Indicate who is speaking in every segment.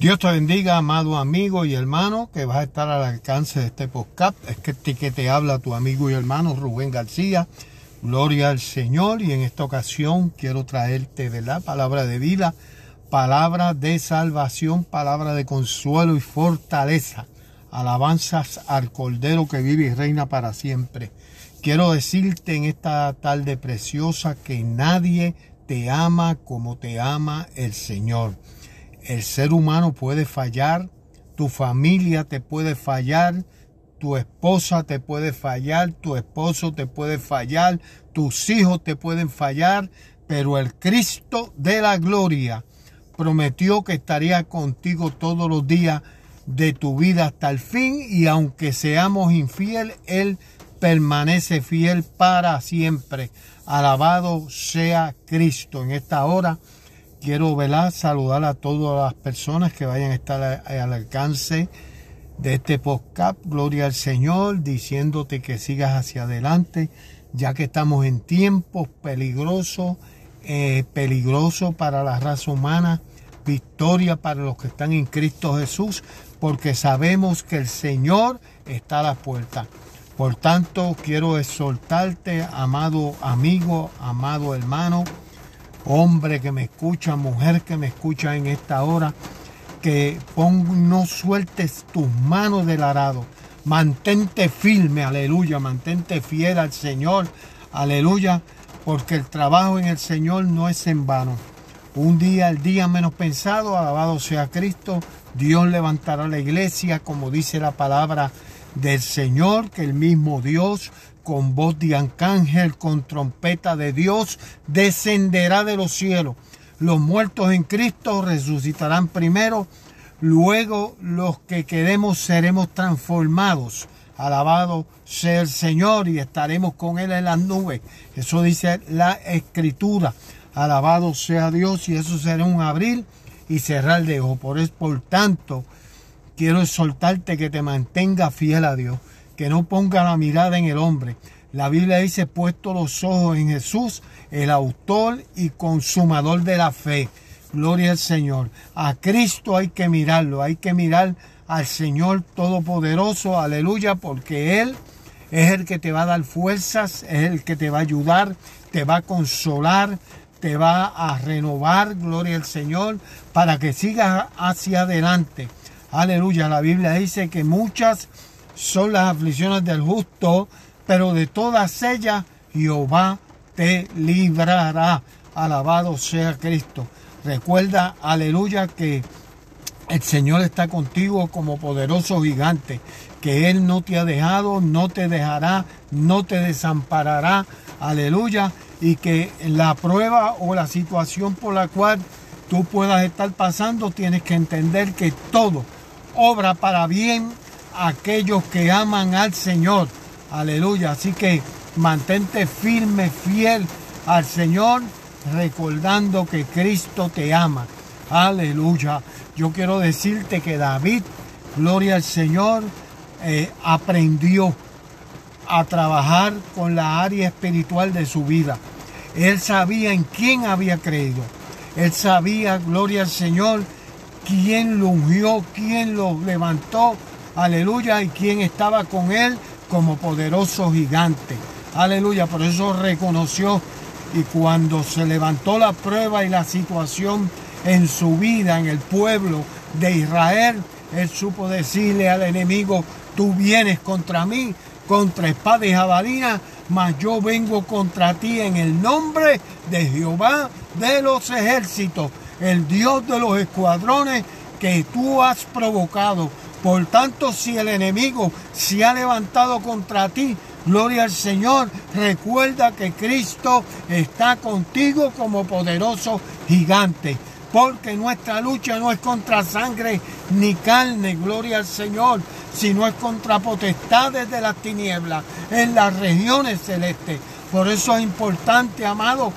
Speaker 1: Dios te bendiga, amado amigo y hermano, que vas a estar al alcance de este podcast. Es que te, que te habla tu amigo y hermano Rubén García. Gloria al Señor. Y en esta ocasión quiero traerte la palabra de vida, palabra de salvación, palabra de consuelo y fortaleza. Alabanzas al Cordero que vive y reina para siempre. Quiero decirte en esta tarde preciosa que nadie te ama como te ama el Señor. El ser humano puede fallar, tu familia te puede fallar, tu esposa te puede fallar, tu esposo te puede fallar, tus hijos te pueden fallar, pero el Cristo de la gloria prometió que estaría contigo todos los días de tu vida hasta el fin y aunque seamos infiel, Él permanece fiel para siempre. Alabado sea Cristo en esta hora quiero saludar a todas las personas que vayan a estar al alcance de este podcast. Gloria al Señor, diciéndote que sigas hacia adelante, ya que estamos en tiempos peligrosos, eh, peligrosos para la raza humana, victoria para los que están en Cristo Jesús, porque sabemos que el Señor está a la puerta. Por tanto, quiero exhortarte, amado amigo, amado hermano, hombre que me escucha, mujer que me escucha en esta hora, que pon, no sueltes tus manos del arado. Mantente firme, aleluya, mantente fiel al Señor, aleluya, porque el trabajo en el Señor no es en vano. Un día, el día menos pensado, alabado sea Cristo, Dios levantará la iglesia, como dice la palabra del Señor, que el mismo Dios con voz de arcángel, con trompeta de Dios, descenderá de los cielos. Los muertos en Cristo resucitarán primero, luego los que queremos seremos transformados. Alabado sea el Señor y estaremos con Él en las nubes. Eso dice la Escritura. Alabado sea Dios y eso será un abril y cerrar de ojo. Por, eso, por tanto, quiero exhortarte que te mantenga fiel a Dios que no ponga la mirada en el hombre. La Biblia dice, puesto los ojos en Jesús, el autor y consumador de la fe. Gloria al Señor. A Cristo hay que mirarlo, hay que mirar al Señor Todopoderoso, aleluya, porque Él es el que te va a dar fuerzas, es el que te va a ayudar, te va a consolar, te va a renovar, gloria al Señor, para que sigas hacia adelante. Aleluya, la Biblia dice que muchas son las aflicciones del justo, pero de todas ellas Jehová te librará. Alabado sea Cristo. Recuerda, aleluya, que el Señor está contigo como poderoso gigante, que Él no te ha dejado, no te dejará, no te desamparará. Aleluya. Y que la prueba o la situación por la cual tú puedas estar pasando, tienes que entender que todo obra para bien aquellos que aman al Señor. Aleluya. Así que mantente firme, fiel al Señor, recordando que Cristo te ama. Aleluya. Yo quiero decirte que David, gloria al Señor, eh, aprendió a trabajar con la área espiritual de su vida. Él sabía en quién había creído. Él sabía, gloria al Señor, quién lo ungió, quién lo levantó aleluya, y quien estaba con él como poderoso gigante. Aleluya, por eso reconoció y cuando se levantó la prueba y la situación en su vida, en el pueblo de Israel, él supo decirle al enemigo, tú vienes contra mí, contra espada y jabalina, mas yo vengo contra ti en el nombre de Jehová de los ejércitos, el Dios de los escuadrones que tú has provocado por tanto, si el enemigo se ha levantado contra ti, gloria al Señor, recuerda que Cristo está contigo como poderoso gigante. Porque nuestra lucha no es contra sangre ni carne, gloria al Señor, sino es contra potestades de las tinieblas en las regiones celestes. Por eso es importante, amado,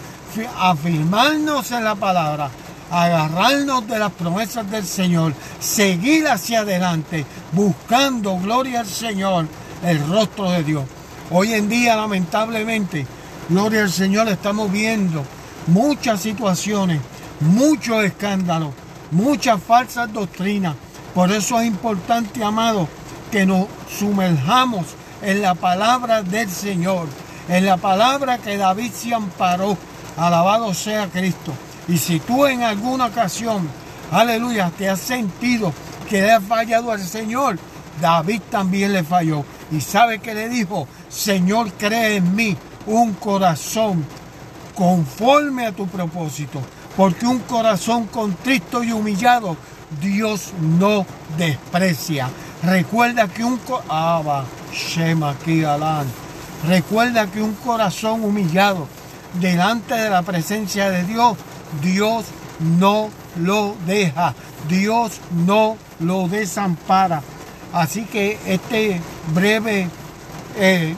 Speaker 1: afirmarnos en la palabra agarrarnos de las promesas del Señor, seguir hacia adelante, buscando gloria al Señor, el rostro de Dios. Hoy en día, lamentablemente, gloria al Señor, estamos viendo muchas situaciones, muchos escándalos, muchas falsas doctrinas. Por eso es importante, amado, que nos sumerjamos en la palabra del Señor, en la palabra que David se amparó. Alabado sea Cristo. Y si tú en alguna ocasión, aleluya, te has sentido que le has fallado al Señor, David también le falló. Y sabe que le dijo, Señor, cree en mí un corazón conforme a tu propósito. Porque un corazón contristo y humillado, Dios no desprecia. Recuerda que un Shema Recuerda que un corazón humillado delante de la presencia de Dios, Dios no lo deja. Dios no lo desampara. Así que este breve eh,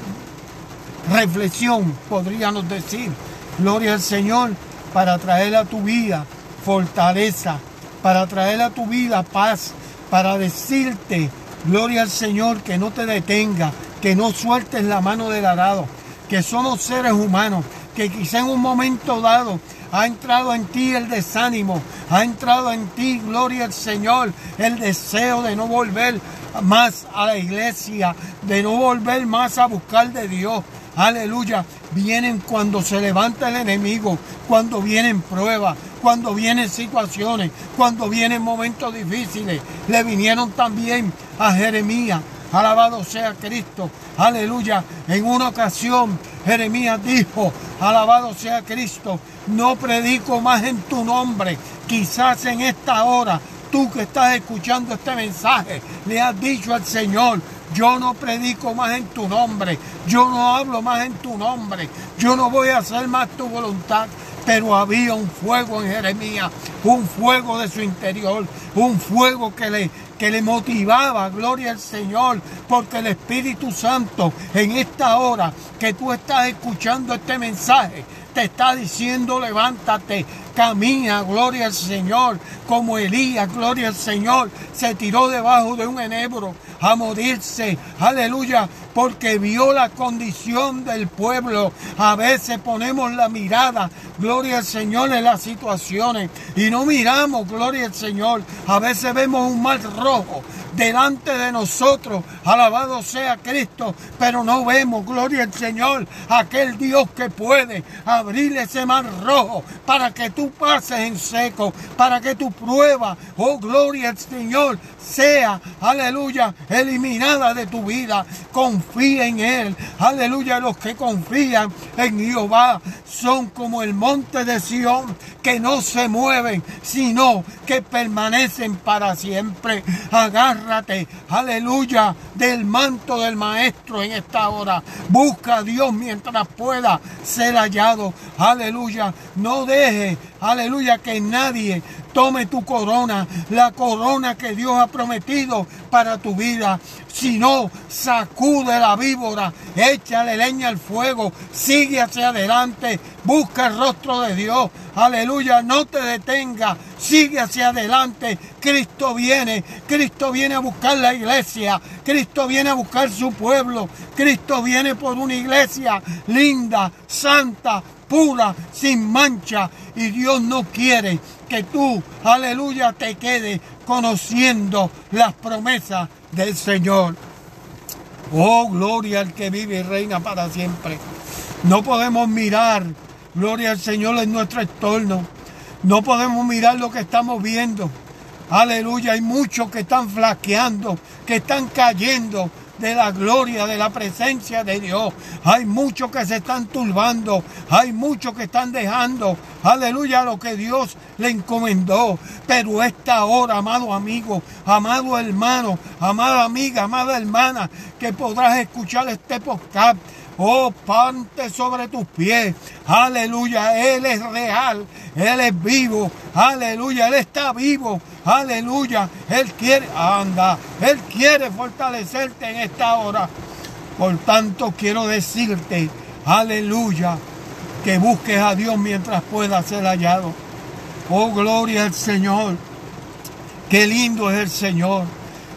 Speaker 1: reflexión, podríamos decir, gloria al Señor, para traer a tu vida fortaleza, para traer a tu vida paz, para decirte, gloria al Señor, que no te detenga, que no sueltes la mano del arado, que somos seres humanos, que quizá en un momento dado ha entrado en ti el desánimo, ha entrado en ti, gloria al Señor, el deseo de no volver más a la iglesia, de no volver más a buscar de Dios. Aleluya. Vienen cuando se levanta el enemigo, cuando vienen pruebas, cuando vienen situaciones, cuando vienen momentos difíciles. Le vinieron también a Jeremías. Alabado sea Cristo. Aleluya. En una ocasión Jeremías dijo, alabado sea Cristo, no predico más en tu nombre. Quizás en esta hora tú que estás escuchando este mensaje le has dicho al Señor, yo no predico más en tu nombre, yo no hablo más en tu nombre, yo no voy a hacer más tu voluntad. Pero había un fuego en Jeremías, un fuego de su interior, un fuego que le, que le motivaba, gloria al Señor, porque el Espíritu Santo en esta hora que tú estás escuchando este mensaje, te está diciendo levántate, camina, gloria al Señor, como Elías, gloria al Señor, se tiró debajo de un enebro a morirse, aleluya, porque vio la condición del pueblo. A veces ponemos la mirada, gloria al Señor, en las situaciones y no miramos, gloria al Señor. A veces vemos un mar rojo, delante de nosotros. Alabado sea Cristo. Pero no vemos, gloria al Señor, aquel Dios que puede abrir ese mar rojo para que tú pases en seco, para que tu prueba, oh gloria al Señor, sea, aleluya, eliminada de tu vida. Confía en Él. Aleluya, los que confían en Jehová son como el monte de Sión, que no se mueven, sino que permanecen para siempre. Aleluya, del manto del Maestro en esta hora. Busca a Dios mientras pueda ser hallado. Aleluya, no deje, aleluya, que nadie tome tu corona, la corona que Dios ha prometido para tu vida. Si no, sacude la víbora, échale leña al fuego, sigue hacia adelante, busca el rostro de Dios. Aleluya, no te detenga, sigue hacia adelante. Cristo viene, Cristo viene a buscar la iglesia, Cristo viene a buscar su pueblo, Cristo viene por una iglesia linda, santa, pura, sin mancha. Y Dios no quiere que tú, aleluya, te quedes conociendo las promesas del Señor. Oh, gloria al que vive y reina para siempre. No podemos mirar, gloria al Señor en nuestro entorno. No podemos mirar lo que estamos viendo. Aleluya, hay muchos que están flaqueando, que están cayendo, de la gloria, de la presencia de Dios. Hay muchos que se están turbando, hay muchos que están dejando, aleluya, lo que Dios le encomendó. Pero esta hora, amado amigo, amado hermano, amada amiga, amada hermana, que podrás escuchar este podcast Oh, pante sobre tus pies. Aleluya. Él es real. Él es vivo. Aleluya. Él está vivo. Aleluya. Él quiere, anda. Él quiere fortalecerte en esta hora. Por tanto, quiero decirte, aleluya, que busques a Dios mientras pueda ser hallado. Oh, gloria al Señor. Qué lindo es el Señor.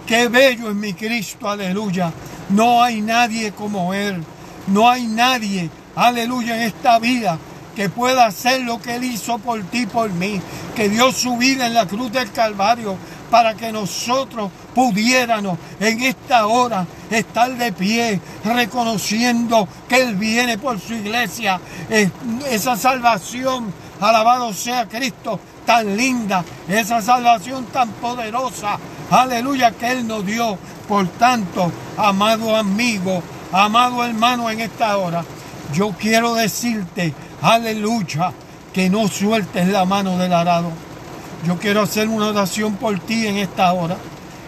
Speaker 1: Qué bello es mi Cristo. Aleluya. No hay nadie como Él. No hay nadie, aleluya, en esta vida que pueda hacer lo que Él hizo por ti, por mí, que dio su vida en la cruz del Calvario para que nosotros pudiéramos en esta hora estar de pie, reconociendo que Él viene por su iglesia. Esa salvación, alabado sea Cristo, tan linda, esa salvación tan poderosa, aleluya, que Él nos dio. Por tanto, amado amigo, amado hermano en esta hora, yo quiero decirte, aleluya, que no sueltes la mano del arado yo quiero hacer una oración por ti en esta hora.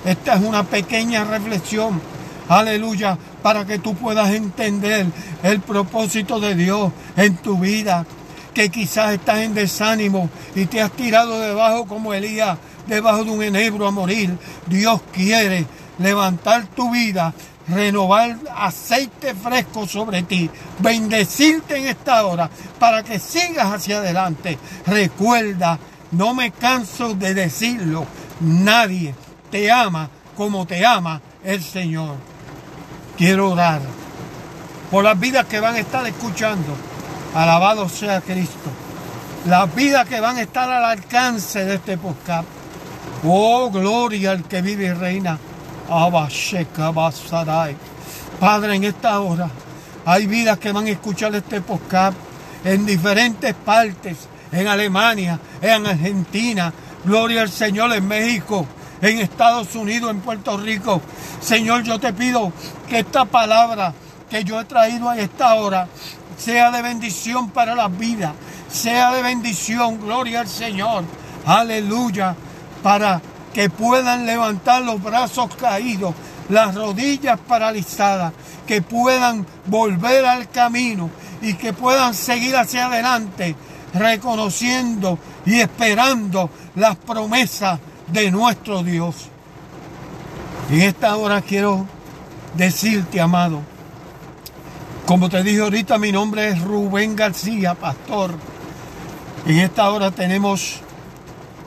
Speaker 1: Esta es una pequeña reflexión, aleluya, para que tú puedas entender el propósito de Dios en tu vida. Que quizás estás en desánimo y te has tirado debajo como Elías, debajo de un enebro a morir. Dios quiere levantar tu vida, renovar aceite fresco sobre ti, bendecirte en esta hora para que sigas hacia adelante. Recuerda no me canso de decirlo. Nadie te ama como te ama el Señor. Quiero orar por las vidas que van a estar escuchando. Alabado sea Cristo. Las vidas que van a estar al alcance de este podcast. Oh, gloria al que vive y reina. Padre, en esta hora hay vidas que van a escuchar este podcast en diferentes partes en Alemania, en Argentina, gloria al Señor en México, en Estados Unidos, en Puerto Rico. Señor, yo te pido que esta palabra que yo he traído a esta hora sea de bendición para la vida, sea de bendición, gloria al Señor, aleluya, para que puedan levantar los brazos caídos, las rodillas paralizadas, que puedan volver al camino y que puedan seguir hacia adelante reconociendo y esperando las promesas de nuestro Dios. En esta hora quiero decirte, amado, como te dije ahorita, mi nombre es Rubén García, pastor. En esta hora tenemos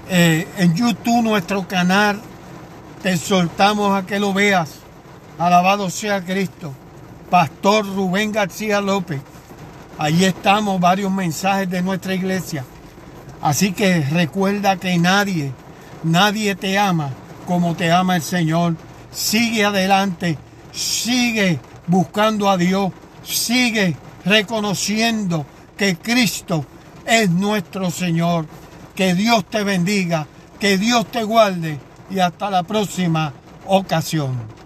Speaker 1: eh, en YouTube nuestro canal. Te soltamos a que lo veas. Alabado sea Cristo. Pastor Rubén García López. Allí estamos varios mensajes de nuestra iglesia. Así que recuerda que nadie, nadie te ama como te ama el Señor. Sigue adelante, sigue buscando a Dios, sigue reconociendo que Cristo es nuestro Señor. Que Dios te bendiga, que Dios te guarde y hasta la próxima ocasión.